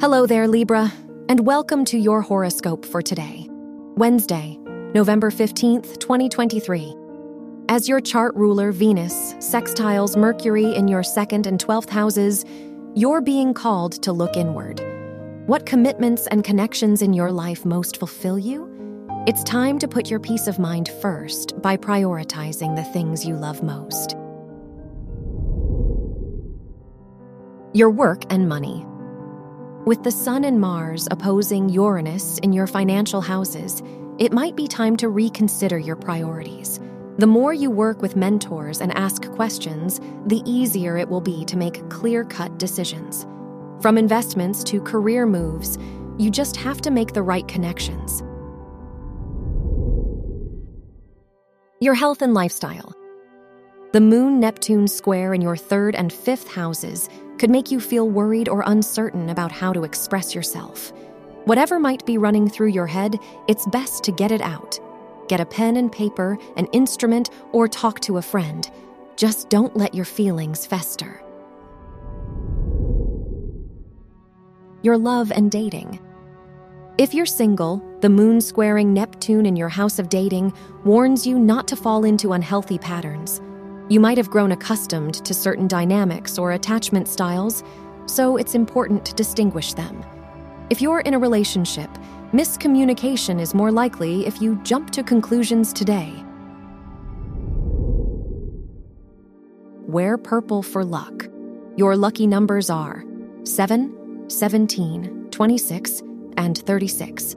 Hello there, Libra, and welcome to your horoscope for today, Wednesday, November 15th, 2023. As your chart ruler, Venus, sextiles Mercury in your second and 12th houses, you're being called to look inward. What commitments and connections in your life most fulfill you? It's time to put your peace of mind first by prioritizing the things you love most. Your work and money. With the Sun and Mars opposing Uranus in your financial houses, it might be time to reconsider your priorities. The more you work with mentors and ask questions, the easier it will be to make clear cut decisions. From investments to career moves, you just have to make the right connections. Your health and lifestyle. The Moon Neptune square in your third and fifth houses could make you feel worried or uncertain about how to express yourself. Whatever might be running through your head, it's best to get it out. Get a pen and paper, an instrument, or talk to a friend. Just don't let your feelings fester. Your love and dating. If you're single, the moon squaring Neptune in your house of dating warns you not to fall into unhealthy patterns. You might have grown accustomed to certain dynamics or attachment styles, so it's important to distinguish them. If you're in a relationship, miscommunication is more likely if you jump to conclusions today. Wear purple for luck. Your lucky numbers are 7, 17, 26, and 36.